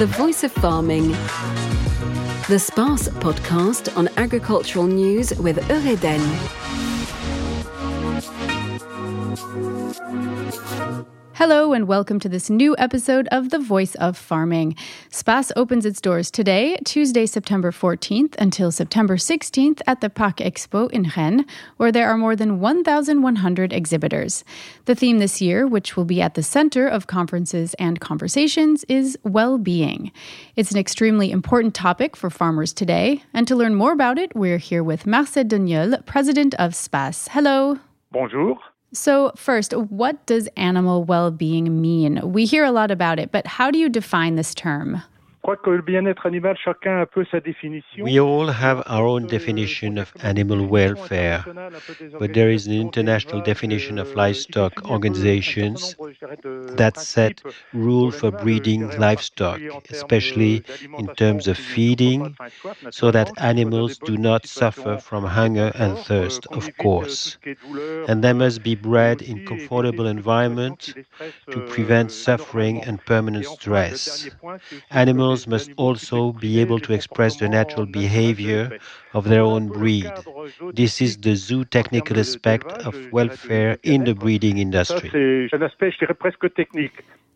The Voice of Farming. The SPACE podcast on agricultural news with Eureden. Hello, and welcome to this new episode of The Voice of Farming. SPACE opens its doors today, Tuesday, September 14th, until September 16th at the Parc Expo in Rennes, where there are more than 1,100 exhibitors. The theme this year, which will be at the center of conferences and conversations, is well being. It's an extremely important topic for farmers today, and to learn more about it, we're here with Marcel Denieul, president of SPACE. Hello. Bonjour. So, first, what does animal well being mean? We hear a lot about it, but how do you define this term? We all have our own definition of animal welfare, but there is an international definition of livestock organizations that set rule for breeding livestock, especially in terms of feeding, so that animals do not suffer from hunger and thirst, of course. And they must be bred in comfortable environment to prevent suffering and permanent stress. Animals animals must also be able to express the natural behavior of their own breed. This is the zootechnical aspect of welfare in the breeding industry.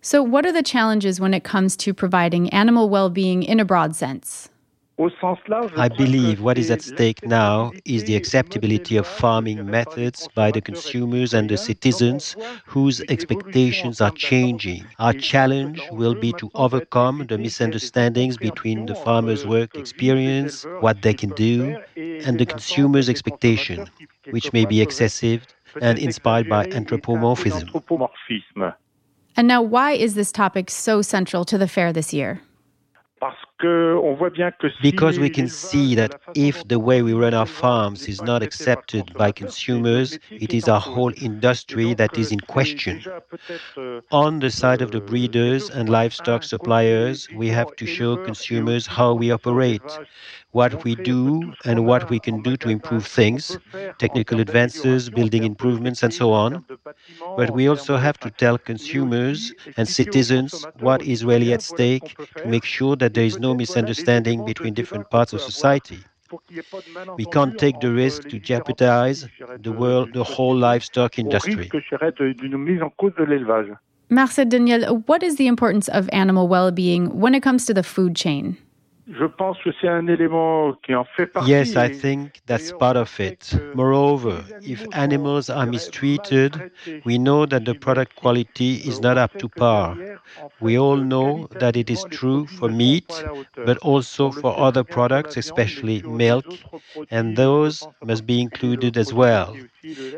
So, what are the challenges when it comes to providing animal well being in a broad sense? I believe what is at stake now is the acceptability of farming methods by the consumers and the citizens whose expectations are changing. Our challenge will be to overcome the misunderstandings between the farmers' work experience, what they can do, and the consumer's expectation, which may be excessive and inspired by anthropomorphism. And now, why is this topic so central to the fair this year? Because we can see that if the way we run our farms is not accepted by consumers, it is our whole industry that is in question. On the side of the breeders and livestock suppliers, we have to show consumers how we operate, what we do, and what we can do to improve things, technical advances, building improvements, and so on. But we also have to tell consumers and citizens what is really at stake to make sure that there is no misunderstanding between different parts of society. We can't take the risk to jeopardize the world, the whole livestock industry. Marcel Denieul, what is the importance of animal well-being when it comes to the food chain? Yes, I think that's part of it. Moreover, if animals are mistreated, we know that the product quality is not up to par. We all know that it is true for meat, but also for other products, especially milk, and those must be included as well.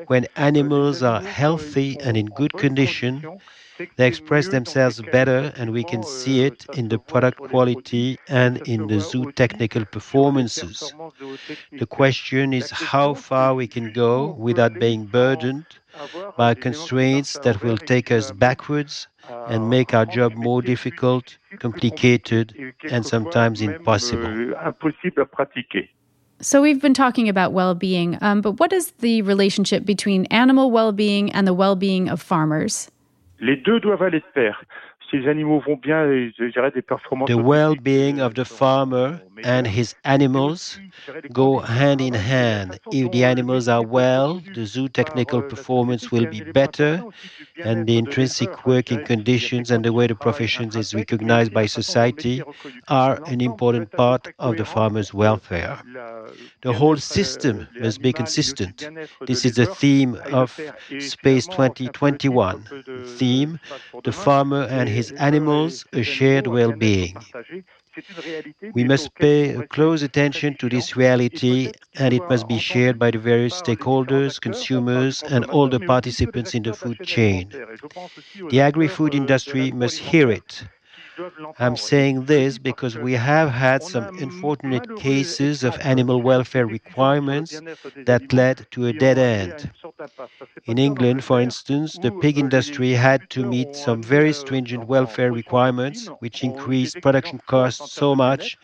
When animals are healthy and in good condition, they express themselves better, and we can see it in the product quality and in the zootechnical performances. The question is how far we can go without being burdened by constraints that will take us backwards and make our job more difficult, complicated, and sometimes impossible. So we've been talking about well-being, um, but what is the relationship between animal well-being and the well-being of farmers? Les deux doivent aller de pair. The well being of the farmer and his animals go hand in hand. If the animals are well, the zootechnical performance will be better, and the intrinsic working conditions and the way the profession is recognized by society are an important part of the farmer's welfare. The whole system must be consistent. This is the theme of Space 2021. Theme The farmer and his animals, a shared well being. We must pay close attention to this reality, and it must be shared by the various stakeholders, consumers, and all the participants in the food chain. The agri food industry must hear it I'm saying this because we have had some unfortunate cases of animal welfare requirements that led to a dead end. In England, for instance, the pig industry had to meet some very stringent welfare requirements, which increased production costs so much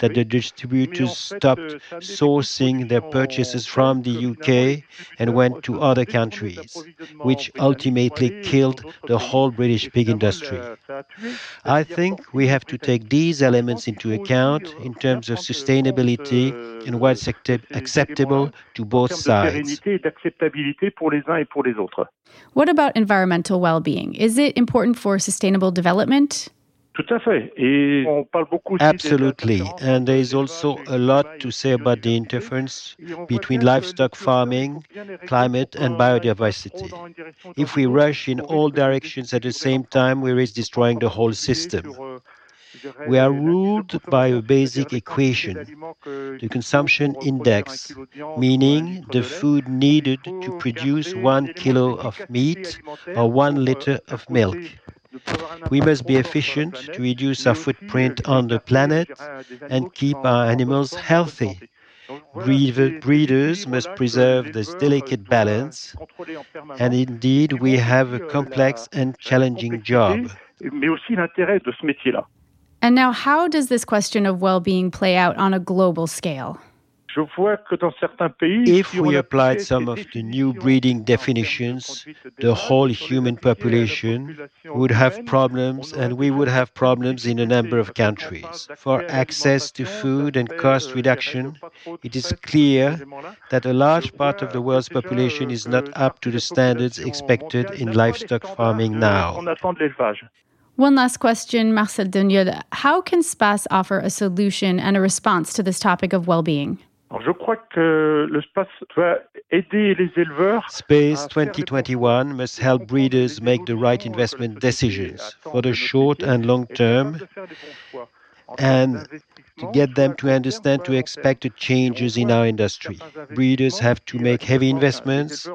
that the distributors stopped sourcing their purchases from the UK and went to other countries, which ultimately killed the whole British pig industry. I think we have to take these elements into account in terms of sustainability and what's acceptable to both sides. What about environmental well being? Is it important for sustainable development? Absolutely. And there is also a lot to say about the interference between livestock farming, climate, and biodiversity. If we rush in all directions at the same time, we risk destroying the whole system. We are ruled by a basic equation, the consumption index, meaning the food needed to produce one kilo of meat or one liter of milk. We must be efficient to reduce our footprint on the planet and keep our animals healthy. Breeders must preserve this delicate balance, and indeed, we have a complex and challenging job. And now, how does this question of well being play out on a global scale? If we applied some of the new breeding definitions, the whole human population would have problems, and we would have problems in a number of countries. For access to food and cost reduction, it is clear that a large part of the world's population is not up to the standards expected in livestock farming now. One last question, Marcel Denieul. How can SPACE offer a solution and a response to this topic of well being? Space 2021 must help breeders make the right investment decisions for the short and long term. and to get them to understand to expected changes in our industry. Breeders have to make heavy investments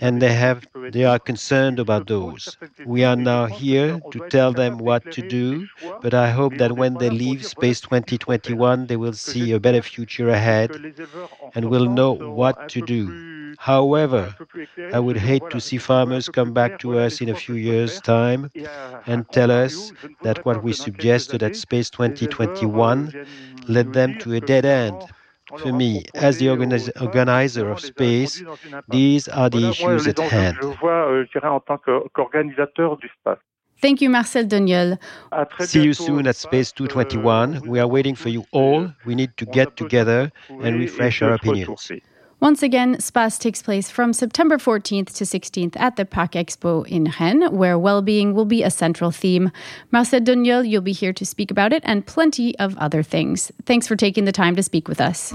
and they have they are concerned about those. We are now here to tell them what to do, but I hope that when they leave Space 2021 they will see a better future ahead and will know what to do. However, I would hate to see farmers come back to us in a few years' time and tell us that what we suggested at Space 2021 led them to a dead end. For me, as the organizer of space, these are the issues at hand. Thank you, Marcel Denieul. See you soon at Space 221. We are waiting for you all. We need to get together and refresh our opinions. Once again, SPACE takes place from September 14th to 16th at the Parc Expo in Rennes, where well-being will be a central theme. Marcel Denieul, you'll be here to speak about it and plenty of other things. Thanks for taking the time to speak with us.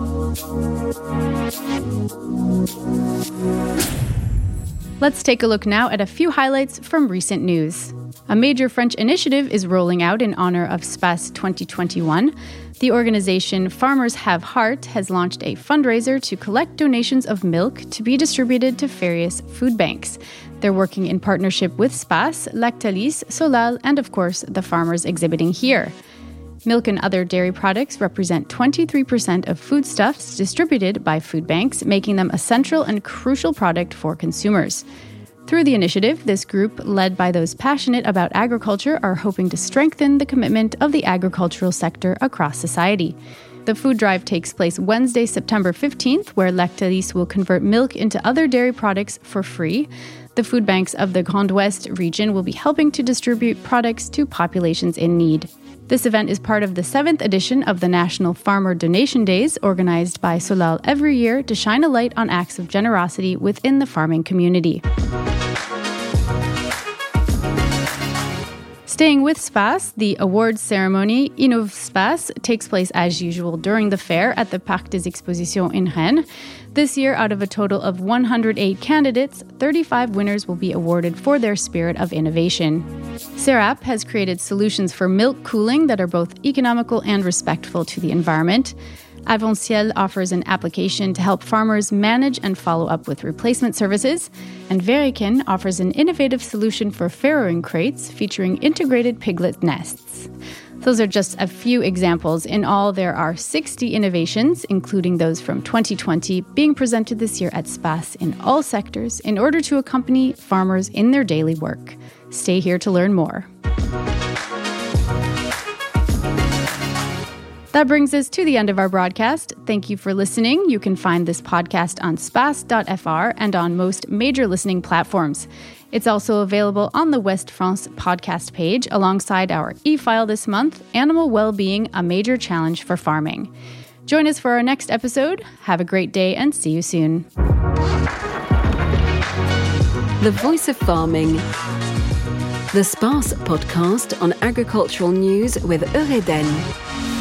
Let's take a look now at a few highlights from recent news. A major French initiative is rolling out in honor of SPACE 2021. The organization Farmers Have Heart has launched a fundraiser to collect donations of milk to be distributed to various food banks. They're working in partnership with SPACE, Lactalis, Solaal, and of course, the farmers exhibiting here. Milk and other dairy products represent 23% of foodstuffs distributed by food banks, making them a central and crucial product for consumers. Through the initiative, this group, led by those passionate about agriculture, are hoping to strengthen the commitment of the agricultural sector across society. The food drive takes place Wednesday, September 15th, where Lactalis will convert milk into other dairy products for free. The food banks of the Grand Ouest region will be helping to distribute products to populations in need. This event is part of the seventh edition of the National Farmer Donation Days, organized by Solaal every year to shine a light on acts of generosity within the farming community. Staying with SPACE, the awards ceremony Innov SPACE takes place as usual during the fair at the Parc des Expositions in Rennes. This year, out of a total of 108 candidates, 35 winners will be awarded for their spirit of innovation. SERAP has created solutions for milk cooling that are both economical and respectful to the environment. Avanciel offers an application to help farmers manage and follow up with replacement services, and Verikin offers an innovative solution for farrowing crates featuring integrated piglet nests. Those are just a few examples. In all, there are 60 innovations, including those from 2020, being presented this year at SPACE in all sectors in order to accompany farmers in their daily work. Stay here to learn more. That brings us to the end of our broadcast. Thank you for listening. You can find this podcast on space.fr and on most major listening platforms. It's also available on the West France podcast page alongside our e file this month Animal Well-Being, a Major Challenge for Farming. Join us for our next episode. Have a great day and see you soon. The Voice of Farming. The SPACE podcast on agricultural news with Eureden.